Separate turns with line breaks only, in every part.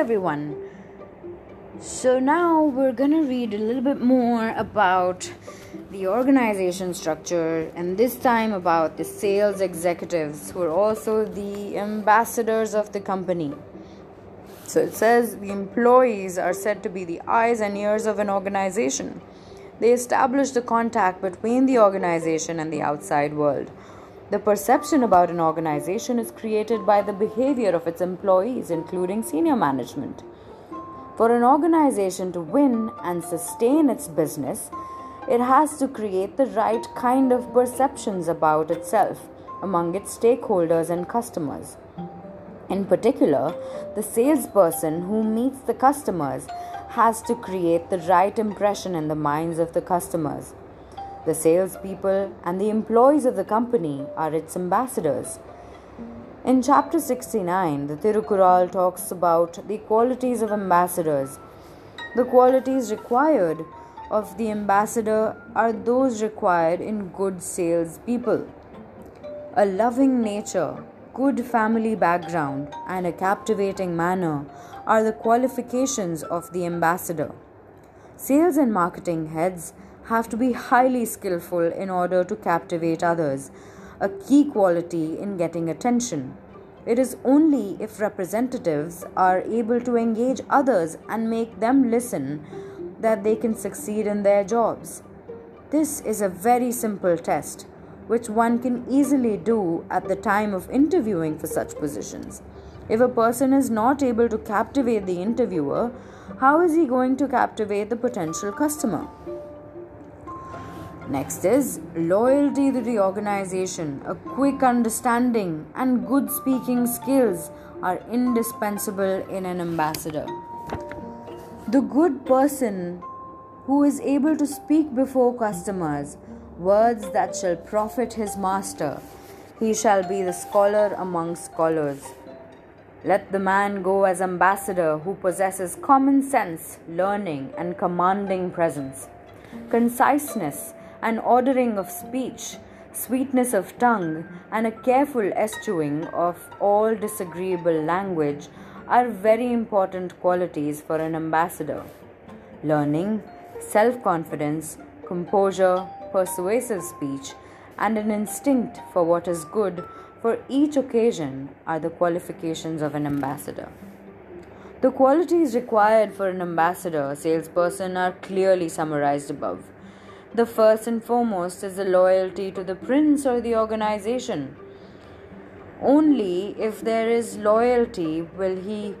everyone. So, now we're gonna read a little bit more about the organization structure and this time about the sales executives who are also the ambassadors of the company. So, it says the employees are said to be the eyes and ears of an organization. They establish the contact between the organization and the outside world. The perception about an organization is created by the behavior of its employees, including senior management. For an organization to win and sustain its business, it has to create the right kind of perceptions about itself among its stakeholders and customers. In particular, the salesperson who meets the customers has to create the right impression in the minds of the customers. The salespeople and the employees of the company are its ambassadors. In chapter 69, the Tirukural talks about the qualities of ambassadors. The qualities required of the ambassador are those required in good salespeople. A loving nature, good family background, and a captivating manner are the qualifications of the ambassador. Sales and marketing heads have to be highly skillful in order to captivate others a key quality in getting attention. It is only if representatives are able to engage others and make them listen that they can succeed in their jobs. This is a very simple test, which one can easily do at the time of interviewing for such positions. If a person is not able to captivate the interviewer, how is he going to captivate the potential customer? Next is loyalty to the organization. A quick understanding and good speaking skills are indispensable in an ambassador. The good person who is able to speak before customers words that shall profit his master, he shall be the scholar among scholars. Let the man go as ambassador who possesses common sense, learning, and commanding presence. Conciseness and ordering of speech, sweetness of tongue, and a careful eschewing of all disagreeable language are very important qualities for an ambassador. Learning, self confidence, composure, persuasive speech, and an instinct for what is good for each occasion are the qualifications of an ambassador. The qualities required for an ambassador salesperson are clearly summarized above. The first and foremost is the loyalty to the prince or the organization. Only if there is loyalty will he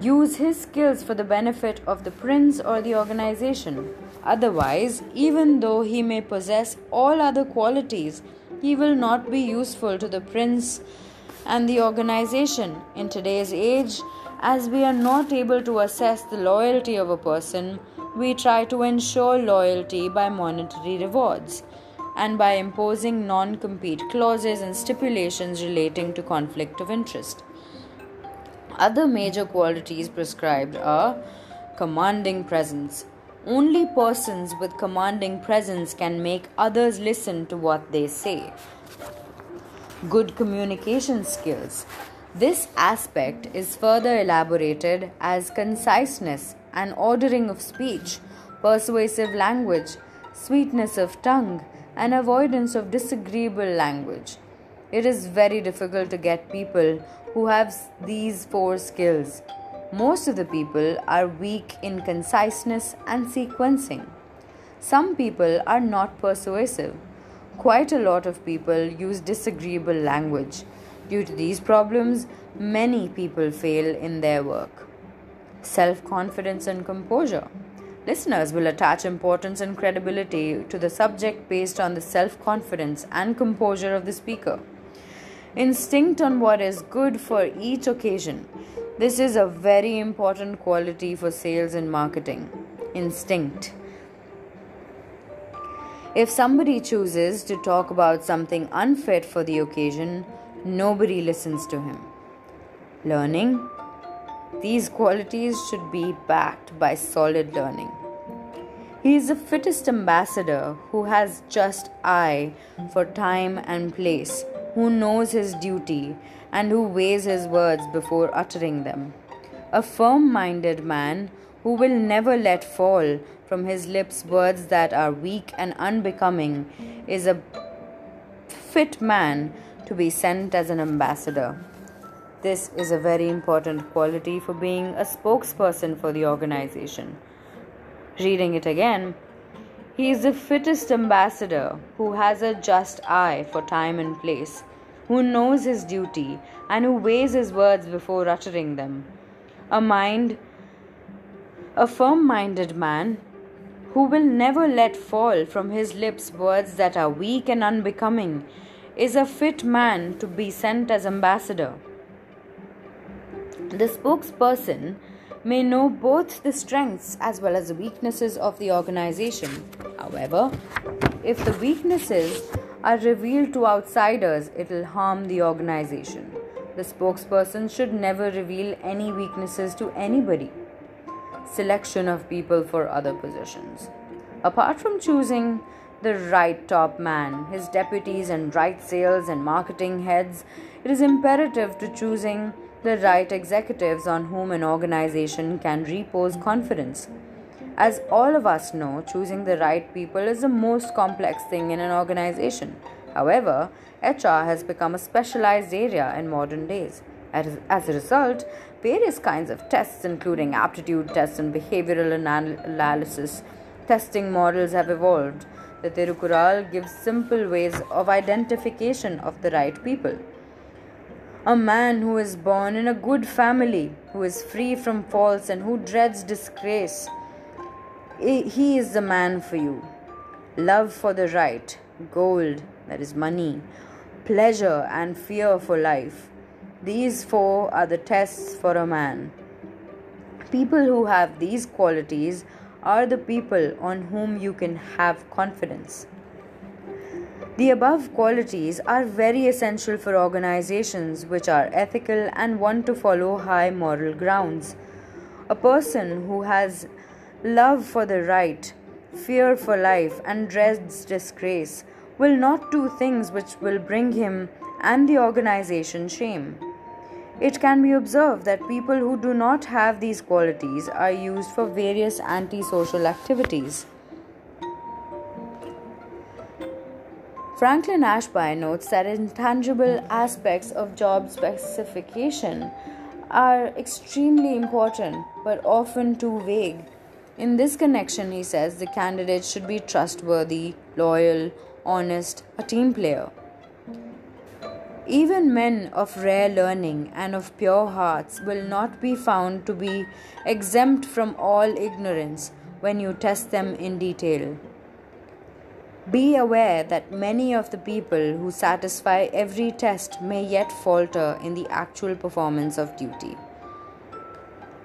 use his skills for the benefit of the prince or the organization. Otherwise, even though he may possess all other qualities, he will not be useful to the prince and the organization. In today's age, as we are not able to assess the loyalty of a person, we try to ensure loyalty by monetary rewards and by imposing non compete clauses and stipulations relating to conflict of interest. Other major qualities prescribed are commanding presence. Only persons with commanding presence can make others listen to what they say. Good communication skills. This aspect is further elaborated as conciseness and ordering of speech, persuasive language, sweetness of tongue, and avoidance of disagreeable language. It is very difficult to get people who have these four skills. Most of the people are weak in conciseness and sequencing. Some people are not persuasive. Quite a lot of people use disagreeable language. Due to these problems, many people fail in their work self confidence, and composure. Listeners will attach importance and credibility to the subject based on the self confidence and composure of the speaker. Instinct on what is good for each occasion. This is a very important quality for sales and marketing. Instinct. If somebody chooses to talk about something unfit for the occasion, nobody listens to him. Learning these qualities should be backed by solid learning. He is the fittest ambassador who has just eye for time and place, who knows his duty, and who weighs his words before uttering them. A firm minded man who will never let fall from his lips words that are weak and unbecoming is a fit man to be sent as an ambassador. This is a very important quality for being a spokesperson for the organization. Reading it again, he is the fittest ambassador who has a just eye for time and place, who knows his duty, and who weighs his words before uttering them. A mind, a firm minded man who will never let fall from his lips words that are weak and unbecoming is a fit man to be sent as ambassador. The spokesperson may know both the strengths as well as the weaknesses of the organization. However, if the weaknesses are revealed to outsiders, it will harm the organization. The spokesperson should never reveal any weaknesses to anybody. Selection of people for other positions. Apart from choosing the right top man, his deputies, and right sales and marketing heads, it is imperative to choosing the right executives on whom an organization can repose confidence. As all of us know, choosing the right people is the most complex thing in an organization. However, HR has become a specialized area in modern days. As a result, various kinds of tests, including aptitude tests and behavioral analysis testing models, have evolved the Tirukural gives simple ways of identification of the right people. A man who is born in a good family, who is free from faults, and who dreads disgrace, he is the man for you. Love for the right, gold, that is money, pleasure, and fear for life. These four are the tests for a man. People who have these qualities are the people on whom you can have confidence. The above qualities are very essential for organizations which are ethical and want to follow high moral grounds. A person who has love for the right, fear for life, and dreads disgrace will not do things which will bring him and the organization shame. It can be observed that people who do not have these qualities are used for various antisocial activities. Franklin Ashby notes that intangible aspects of job specification are extremely important but often too vague. In this connection, he says the candidate should be trustworthy, loyal, honest, a team player. Even men of rare learning and of pure hearts will not be found to be exempt from all ignorance when you test them in detail. Be aware that many of the people who satisfy every test may yet falter in the actual performance of duty.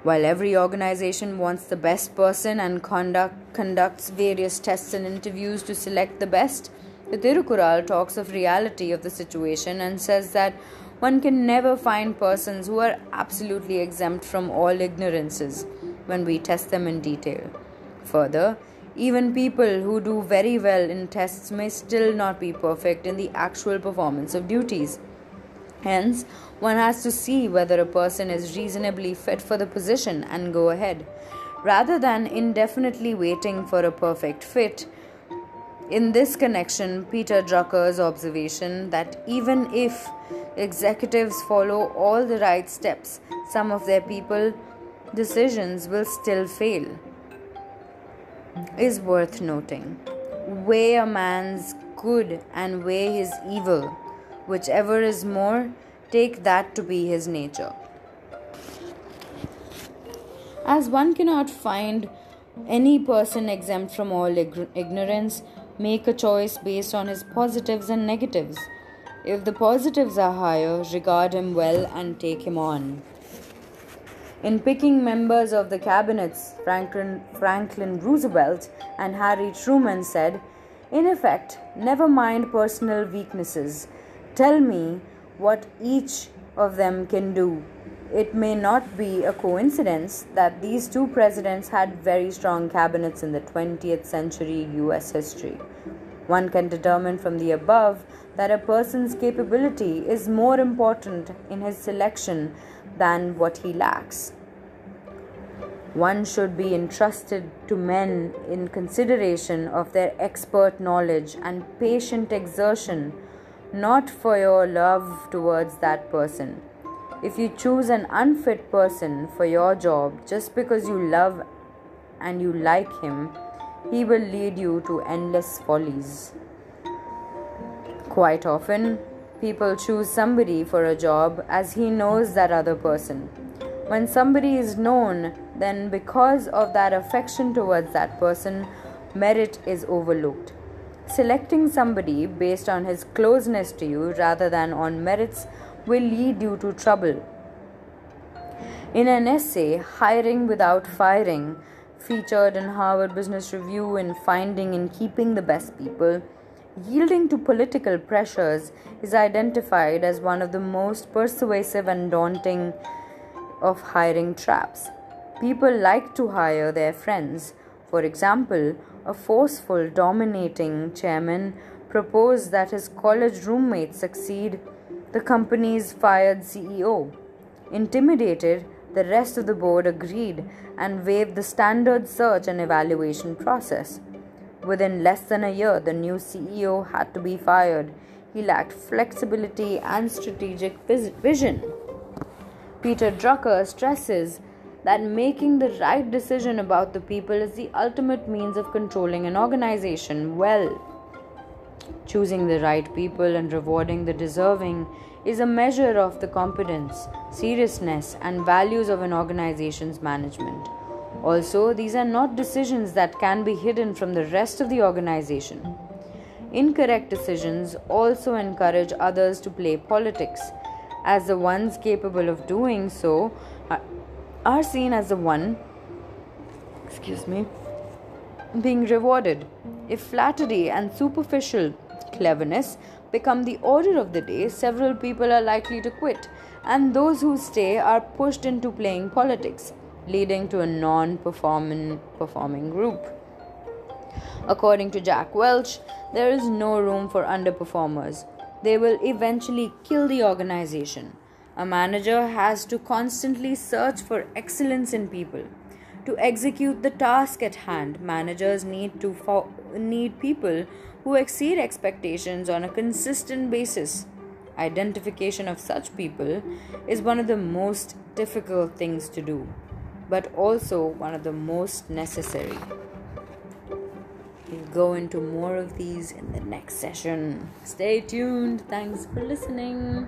While every organization wants the best person and conduct, conducts various tests and interviews to select the best, the Tirukural talks of reality of the situation and says that one can never find persons who are absolutely exempt from all ignorances when we test them in detail. Further, even people who do very well in tests may still not be perfect in the actual performance of duties. Hence, one has to see whether a person is reasonably fit for the position and go ahead. Rather than indefinitely waiting for a perfect fit, in this connection, Peter Drucker's observation that even if executives follow all the right steps, some of their people decisions will still fail is worth noting. Weigh a man's good and weigh his evil. Whichever is more, take that to be his nature. As one cannot find any person exempt from all ignorance, make a choice based on his positives and negatives. If the positives are higher, regard him well and take him on. In picking members of the cabinets, Franklin, Franklin Roosevelt and Harry Truman said, In effect, never mind personal weaknesses. Tell me what each of them can do. It may not be a coincidence that these two presidents had very strong cabinets in the 20th century US history. One can determine from the above that a person's capability is more important in his selection than what he lacks. One should be entrusted to men in consideration of their expert knowledge and patient exertion, not for your love towards that person. If you choose an unfit person for your job just because you love and you like him, he will lead you to endless follies. Quite often, people choose somebody for a job as he knows that other person. When somebody is known, then because of that affection towards that person, merit is overlooked. Selecting somebody based on his closeness to you rather than on merits will lead you to trouble. In an essay, Hiring Without Firing, featured in Harvard Business Review in Finding and Keeping the Best People, yielding to political pressures is identified as one of the most persuasive and daunting of hiring traps. People like to hire their friends. For example, a forceful, dominating chairman proposed that his college roommate succeed the company's fired CEO. Intimidated, the rest of the board agreed and waived the standard search and evaluation process. Within less than a year, the new CEO had to be fired. He lacked flexibility and strategic vision. Peter Drucker stresses that making the right decision about the people is the ultimate means of controlling an organization well. Choosing the right people and rewarding the deserving is a measure of the competence, seriousness, and values of an organization's management. Also, these are not decisions that can be hidden from the rest of the organization. Incorrect decisions also encourage others to play politics. As the ones capable of doing so uh, are seen as the one excuse me being rewarded. If flattery and superficial cleverness become the order of the day several people are likely to quit and those who stay are pushed into playing politics leading to a non-performing group according to jack welch there is no room for underperformers they will eventually kill the organization. A manager has to constantly search for excellence in people. To execute the task at hand, managers need to fo- need people who exceed expectations on a consistent basis. Identification of such people is one of the most difficult things to do, but also one of the most necessary. We'll go into more of these in the next session. Stay tuned. Thanks for listening.